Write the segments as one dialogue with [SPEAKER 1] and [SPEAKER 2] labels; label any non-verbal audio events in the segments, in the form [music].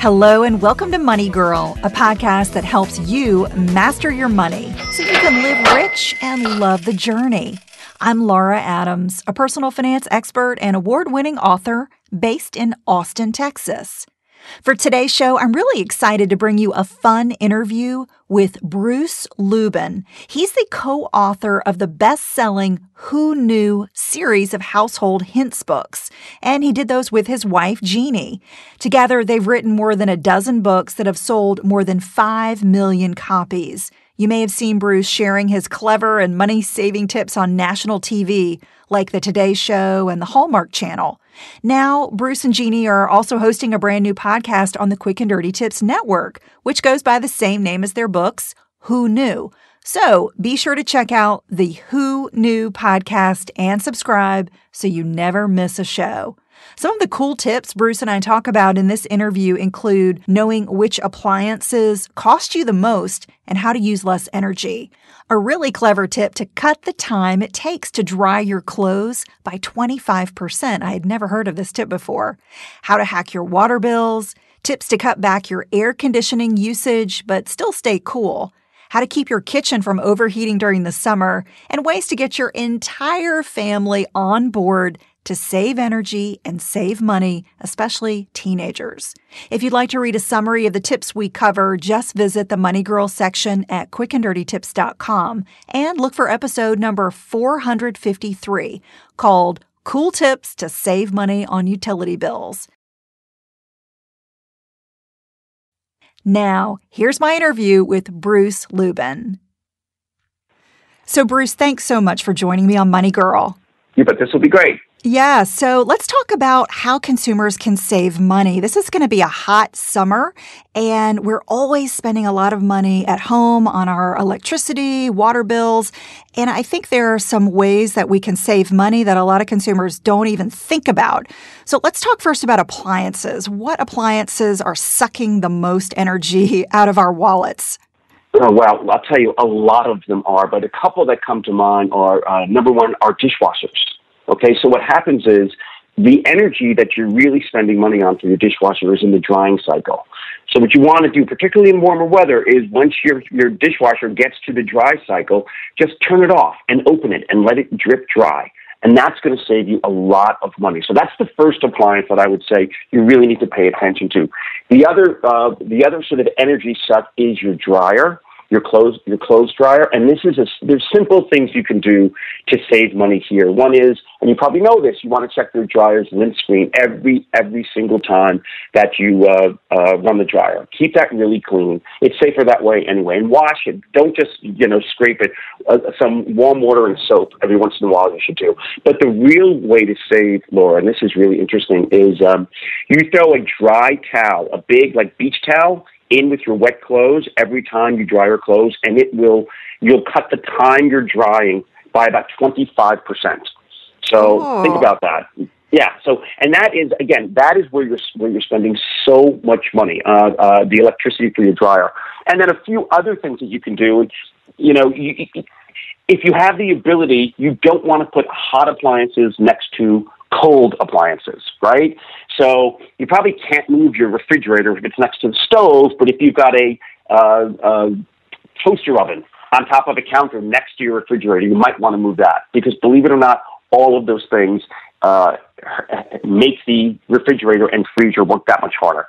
[SPEAKER 1] Hello and welcome to Money Girl, a podcast that helps you master your money so you can live rich and love the journey. I'm Laura Adams, a personal finance expert and award winning author based in Austin, Texas. For today's show, I'm really excited to bring you a fun interview with Bruce Lubin. He's the co author of the best selling Who Knew series of household hints books, and he did those with his wife, Jeannie. Together, they've written more than a dozen books that have sold more than 5 million copies. You may have seen Bruce sharing his clever and money saving tips on national TV, like the Today Show and the Hallmark Channel. Now, Bruce and Jeannie are also hosting a brand new podcast on the Quick and Dirty Tips Network, which goes by the same name as their books, Who Knew? So be sure to check out the Who Knew podcast and subscribe so you never miss a show. Some of the cool tips Bruce and I talk about in this interview include knowing which appliances cost you the most and how to use less energy. A really clever tip to cut the time it takes to dry your clothes by 25%. I had never heard of this tip before. How to hack your water bills, tips to cut back your air conditioning usage but still stay cool how to keep your kitchen from overheating during the summer, and ways to get your entire family on board to save energy and save money, especially teenagers. If you'd like to read a summary of the tips we cover, just visit the Money Girl section at quickanddirtytips.com and look for episode number 453 called Cool Tips to Save Money on Utility Bills. Now, here's my interview with Bruce Lubin. So, Bruce, thanks so much for joining me on Money Girl.
[SPEAKER 2] Yeah, but this will be great.
[SPEAKER 1] Yeah, so let's talk about how consumers can save money. This is going to be a hot summer, and we're always spending a lot of money at home on our electricity, water bills. And I think there are some ways that we can save money that a lot of consumers don't even think about. So let's talk first about appliances. What appliances are sucking the most energy [laughs] out of our wallets?
[SPEAKER 2] Oh, well, I'll tell you, a lot of them are, but a couple that come to mind are uh, number one, our dishwashers. Okay, so what happens is the energy that you're really spending money on for your dishwasher is in the drying cycle. So what you want to do, particularly in warmer weather, is once your your dishwasher gets to the dry cycle, just turn it off and open it and let it drip dry. And that's going to save you a lot of money. So that's the first appliance that I would say you really need to pay attention to. The other, uh, the other sort of energy suck is your dryer your clothes your clothes dryer. And this is a, there's simple things you can do to save money here. One is, and you probably know this, you want to check your dryer's lint screen every every single time that you uh, uh, run the dryer. Keep that really clean. It's safer that way anyway. And wash it. Don't just you know scrape it. Uh, some warm water and soap every once in a while you should do. But the real way to save, Laura, and this is really interesting, is um, you throw a dry towel, a big like beach towel in with your wet clothes every time you dry your clothes, and it will you'll cut the time you're drying by about twenty five percent. So oh. think about that. Yeah. So, and that is again, that is where you're where you're spending so much money. Uh, uh, the electricity for your dryer, and then a few other things that you can do. You know, you, if you have the ability, you don't want to put hot appliances next to cold appliances, right? So you probably can't move your refrigerator if it's next to the stove, but if you've got a, uh, a toaster oven on top of a counter next to your refrigerator, you might want to move that because believe it or not, all of those things uh, make the refrigerator and freezer work that much harder.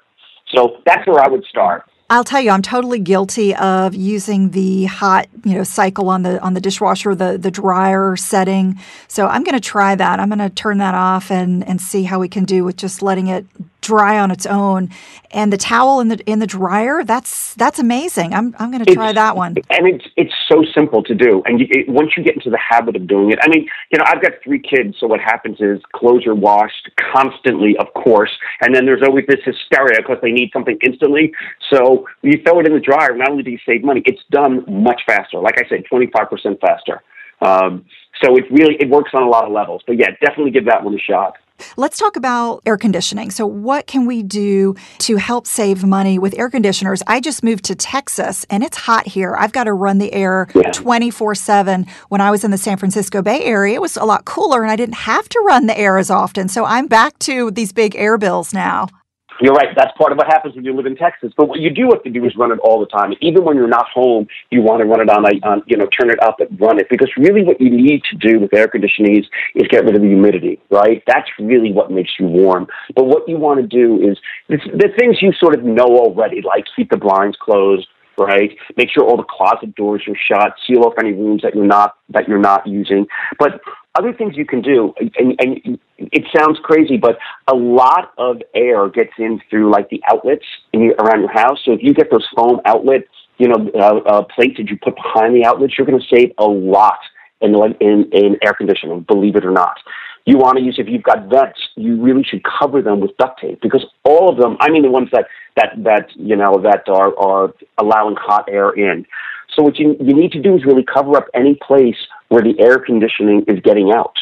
[SPEAKER 2] So that's where I would start.
[SPEAKER 1] I'll tell you, I'm totally guilty of using the hot, you know, cycle on the on the dishwasher, the the dryer setting. So I'm going to try that. I'm going to turn that off and and see how we can do with just letting it dry on its own. And the towel in the in the dryer, that's that's amazing. I'm I'm going to try that one.
[SPEAKER 2] And it's it's so simple to do. And you, it, once you get into the habit of doing it, I mean, you know, I've got three kids, so what happens is clothes are washed constantly, of course, and then there's always this hysteria because they need something instantly. So you throw it in the dryer. Not only do you save money, it's done much faster. Like I said, 25% faster. Um, so it really it works on a lot of levels. But yeah, definitely give that one a shot.
[SPEAKER 1] Let's talk about air conditioning. So, what can we do to help save money with air conditioners? I just moved to Texas and it's hot here. I've got to run the air 24 7. When I was in the San Francisco Bay Area, it was a lot cooler and I didn't have to run the air as often. So, I'm back to these big air bills now.
[SPEAKER 2] You're right. That's part of what happens when you live in Texas. But what you do have to do is run it all the time. Even when you're not home, you want to run it on, a, on you know, turn it up and run it. Because really what you need to do with air conditioning is, is get rid of the humidity, right? That's really what makes you warm. But what you want to do is the things you sort of know already, like keep the blinds closed, right? Make sure all the closet doors are shut, seal off any rooms that you're not that you're not using. But other things you can do, and, and it sounds crazy, but a lot of air gets in through like the outlets your, around your house. So if you get those foam outlet, you know, uh, uh, plates that you put behind the outlets, you're going to save a lot in, in in air conditioning. Believe it or not. You want to use if you've got vents, you really should cover them with duct tape because all of them. I mean, the ones that that that you know that are are allowing hot air in. So what you you need to do is really cover up any place where the air conditioning is getting out.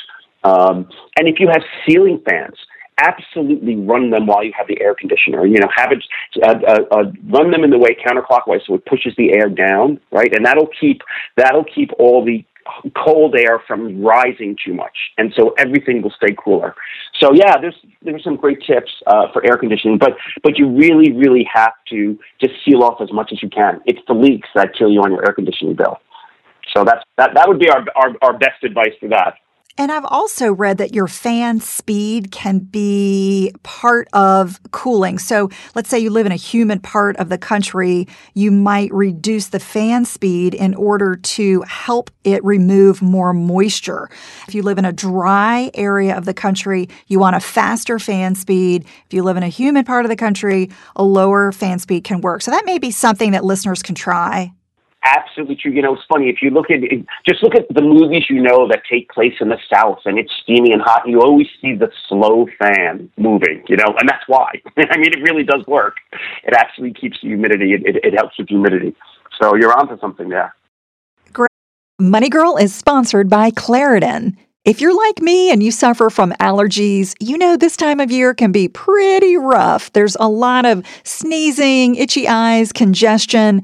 [SPEAKER 2] Um, and if you have ceiling fans, absolutely run them while you have the air conditioner. You know, have it uh, uh, uh, run them in the way counterclockwise so it pushes the air down, right? And that'll keep that'll keep all the cold air from rising too much, and so everything will stay cooler. So yeah, there's there's some great tips uh, for air conditioning, but but you really really have to just seal off as much as you can. It's the leaks that kill you on your air conditioning bill. So that's that that would be our, our, our best advice for that.
[SPEAKER 1] And I've also read that your fan speed can be part of cooling. So let's say you live in a humid part of the country, you might reduce the fan speed in order to help it remove more moisture. If you live in a dry area of the country, you want a faster fan speed. If you live in a humid part of the country, a lower fan speed can work. So that may be something that listeners can try
[SPEAKER 2] absolutely true. You know, it's funny if you look at just look at the movies you know that take place in the South and it's steamy and hot. You always see the slow fan moving. You know, and that's why. [laughs] I mean, it really does work. It actually keeps the humidity. It, it, it helps with humidity. So you're onto something there.
[SPEAKER 1] Great. Money Girl is sponsored by Claritin. If you're like me and you suffer from allergies, you know this time of year can be pretty rough. There's a lot of sneezing, itchy eyes, congestion,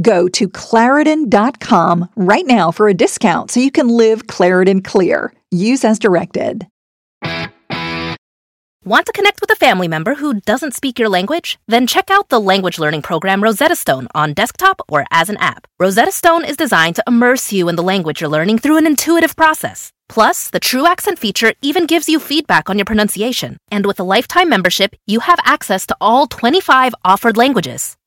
[SPEAKER 1] Go to Claritin.com right now for a discount so you can live Claritin clear. Use as directed.
[SPEAKER 3] Want to connect with a family member who doesn't speak your language? Then check out the language learning program Rosetta Stone on desktop or as an app. Rosetta Stone is designed to immerse you in the language you're learning through an intuitive process. Plus, the True Accent feature even gives you feedback on your pronunciation. And with a lifetime membership, you have access to all 25 offered languages.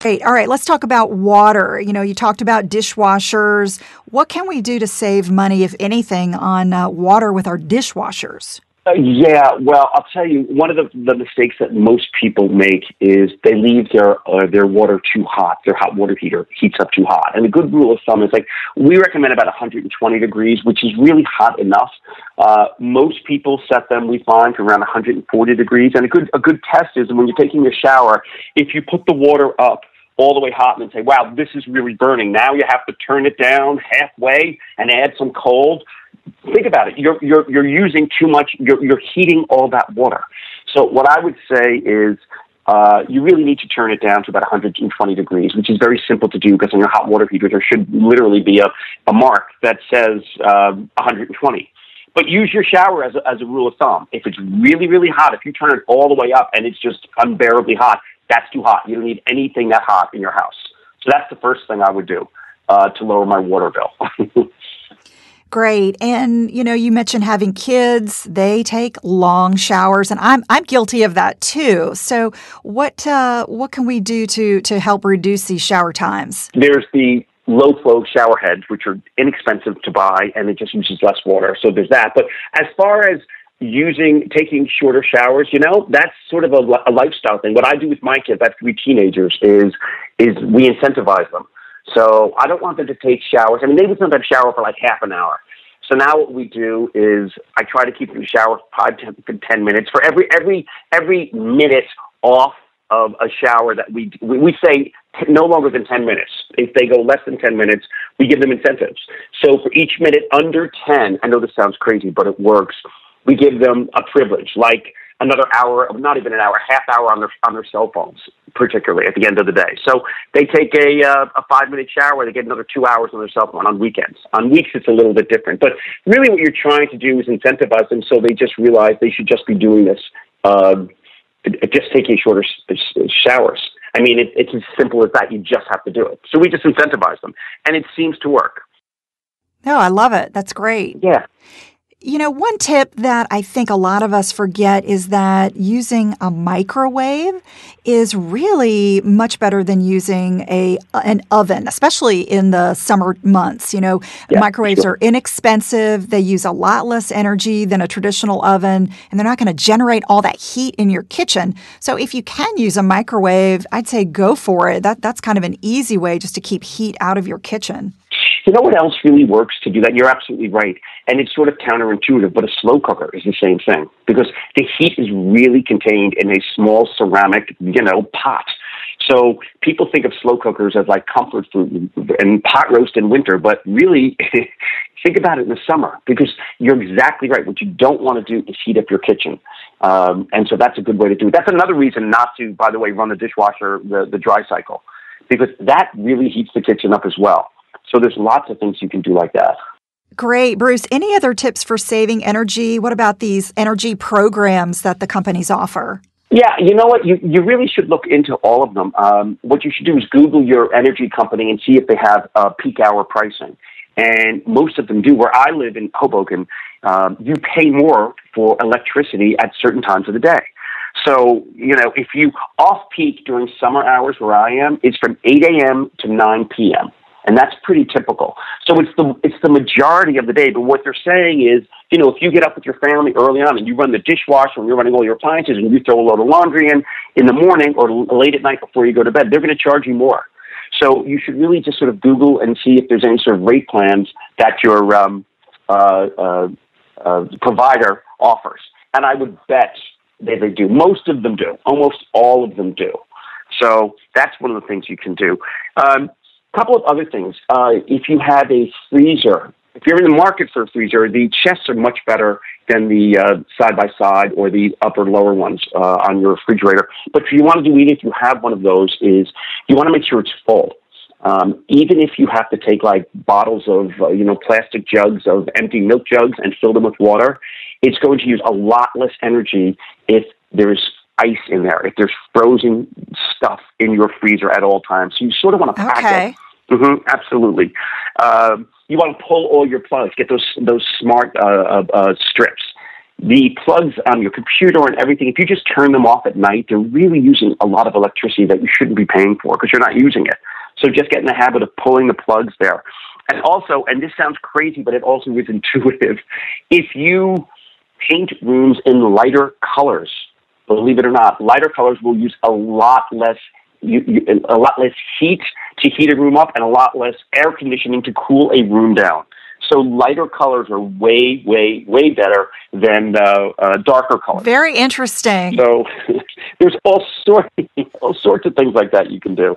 [SPEAKER 1] Great. All right, let's talk about water. You know, you talked about dishwashers. What can we do to save money, if anything, on uh, water with our dishwashers?
[SPEAKER 2] Uh, yeah, well, I'll tell you, one of the, the mistakes that most people make is they leave their uh, their water too hot. Their hot water heater heats up too hot. And a good rule of thumb is like we recommend about 120 degrees, which is really hot enough. Uh, most people set them, we find, to around 140 degrees. And a good a good test is when you're taking a shower, if you put the water up all the way hot and say, wow, this is really burning. Now you have to turn it down halfway and add some cold. Think about it. You're, you're, you're using too much, you're, you're heating all that water. So, what I would say is, uh, you really need to turn it down to about 120 degrees, which is very simple to do because on your hot water heater there should literally be a, a mark that says uh, 120. But use your shower as a, as a rule of thumb. If it's really, really hot, if you turn it all the way up and it's just unbearably hot, that's too hot. You don't need anything that hot in your house. So that's the first thing I would do uh, to lower my water bill. [laughs]
[SPEAKER 1] Great. And you know, you mentioned having kids, they take long showers and I'm I'm guilty of that too. So what uh, what can we do to to help reduce these shower times?
[SPEAKER 2] There's the low flow shower heads which are inexpensive to buy and it just uses less water. So there's that. But as far as using taking shorter showers you know that's sort of a, a lifestyle thing. What i do with my kids have three teenagers is is we incentivize them. So i don't want them to take showers. I mean they would sometimes shower for like half an hour. So now what we do is i try to keep them shower five to ten minutes for every every every minute off of a shower that we we, we say no longer than 10 minutes. If they go less than 10 minutes, we give them incentives. So for each minute under 10, I know this sounds crazy, but it works we give them a privilege, like another hour, not even an hour, half hour on their on their cell phones, particularly at the end of the day. So they take a uh, a five minute shower, they get another two hours on their cell phone on weekends. On weeks, it's a little bit different, but really, what you're trying to do is incentivize them so they just realize they should just be doing this, uh, just taking shorter showers. I mean, it, it's as simple as that. You just have to do it. So we just incentivize them, and it seems to work.
[SPEAKER 1] No, oh, I love it. That's great.
[SPEAKER 2] Yeah.
[SPEAKER 1] You know, one tip that I think a lot of us forget is that using a microwave is really much better than using a an oven, especially in the summer months. You know, yeah, microwaves sure. are inexpensive. They use a lot less energy than a traditional oven, and they're not going to generate all that heat in your kitchen. So if you can use a microwave, I'd say go for it. That that's kind of an easy way just to keep heat out of your kitchen.
[SPEAKER 2] You know what else really works to do that? You're absolutely right. And it's sort of counterintuitive, but a slow cooker is the same thing because the heat is really contained in a small ceramic, you know, pot. So people think of slow cookers as like comfort food and pot roast in winter, but really [laughs] think about it in the summer because you're exactly right. What you don't want to do is heat up your kitchen. Um, and so that's a good way to do it. That's another reason not to, by the way, run the dishwasher, the, the dry cycle, because that really heats the kitchen up as well. So there's lots of things you can do like that.
[SPEAKER 1] Great. Bruce, any other tips for saving energy? What about these energy programs that the companies offer?
[SPEAKER 2] Yeah, you know what? You, you really should look into all of them. Um, what you should do is Google your energy company and see if they have uh, peak hour pricing. And most of them do. Where I live in Hoboken, um, you pay more for electricity at certain times of the day. So, you know, if you off peak during summer hours where I am, it's from 8 a.m. to 9 p.m and that's pretty typical. So it's the it's the majority of the day. But what they're saying is, you know, if you get up with your family early on and you run the dishwasher and you're running all your appliances and you throw a load of laundry in in the morning or late at night before you go to bed, they're going to charge you more. So you should really just sort of Google and see if there's any sort of rate plans that your um, uh, uh, uh, provider offers. And I would bet they, they do. Most of them do. Almost all of them do. So that's one of the things you can do. Um, couple of other things. Uh, if you have a freezer, if you're in the market for a freezer, the chests are much better than the side by side or the upper lower ones uh, on your refrigerator. But if you want to do either, if you have one of those, is you want to make sure it's full. Um, even if you have to take like bottles of uh, you know plastic jugs of empty milk jugs and fill them with water, it's going to use a lot less energy if there's ice in there, if there's frozen stuff in your freezer at all times. So you sort of want to pack
[SPEAKER 1] okay.
[SPEAKER 2] it. Mm-hmm, absolutely. Um, you want to pull all your plugs. Get those those smart uh, uh, uh, strips. The plugs on your computer and everything. If you just turn them off at night, they're really using a lot of electricity that you shouldn't be paying for because you're not using it. So just get in the habit of pulling the plugs there. And also, and this sounds crazy, but it also is intuitive. [laughs] If you paint rooms in lighter colors, believe it or not, lighter colors will use a lot less you, you, a lot less heat to heat a room up and a lot less air conditioning to cool a room down. So lighter colors are way, way, way better than uh, uh, darker colors.
[SPEAKER 1] Very interesting.
[SPEAKER 2] So [laughs] there's all sorts, all sorts of things like that you can do.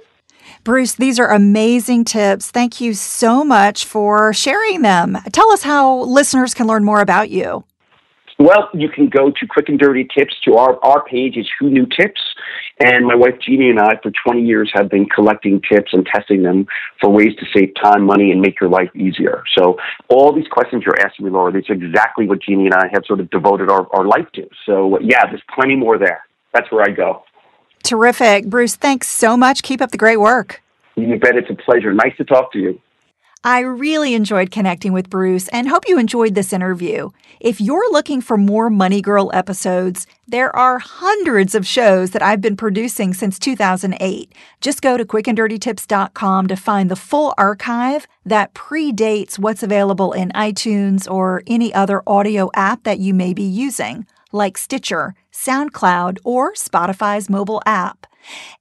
[SPEAKER 1] Bruce, these are amazing tips. Thank you so much for sharing them. Tell us how listeners can learn more about you.
[SPEAKER 2] Well, you can go to Quick and Dirty Tips to our, our page is Who Knew Tips. And my wife Jeannie and I, for 20 years, have been collecting tips and testing them for ways to save time, money, and make your life easier. So, all these questions you're asking me, Laura, that's exactly what Jeannie and I have sort of devoted our, our life to. So, yeah, there's plenty more there. That's where I go.
[SPEAKER 1] Terrific. Bruce, thanks so much. Keep up the great work.
[SPEAKER 2] You bet. It's a pleasure. Nice to talk to you.
[SPEAKER 1] I really enjoyed connecting with Bruce and hope you enjoyed this interview. If you're looking for more Money Girl episodes, there are hundreds of shows that I've been producing since 2008. Just go to quickanddirtytips.com to find the full archive that predates what's available in iTunes or any other audio app that you may be using, like Stitcher, SoundCloud, or Spotify's mobile app.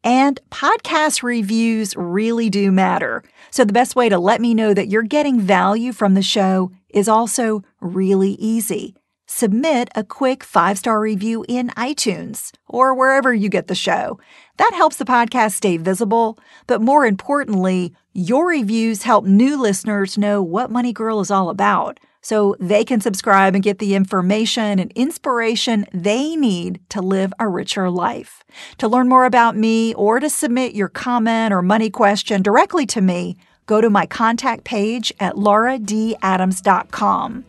[SPEAKER 1] And podcast reviews really do matter. So the best way to let me know that you're getting value from the show is also really easy. Submit a quick five star review in iTunes or wherever you get the show. That helps the podcast stay visible, but more importantly, your reviews help new listeners know what Money Girl is all about so they can subscribe and get the information and inspiration they need to live a richer life. To learn more about me or to submit your comment or money question directly to me, go to my contact page at lauradadams.com.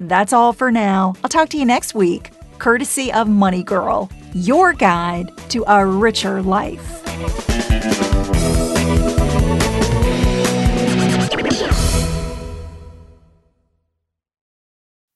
[SPEAKER 1] That's all for now. I'll talk to you next week, courtesy of Money Girl, your guide to a richer life.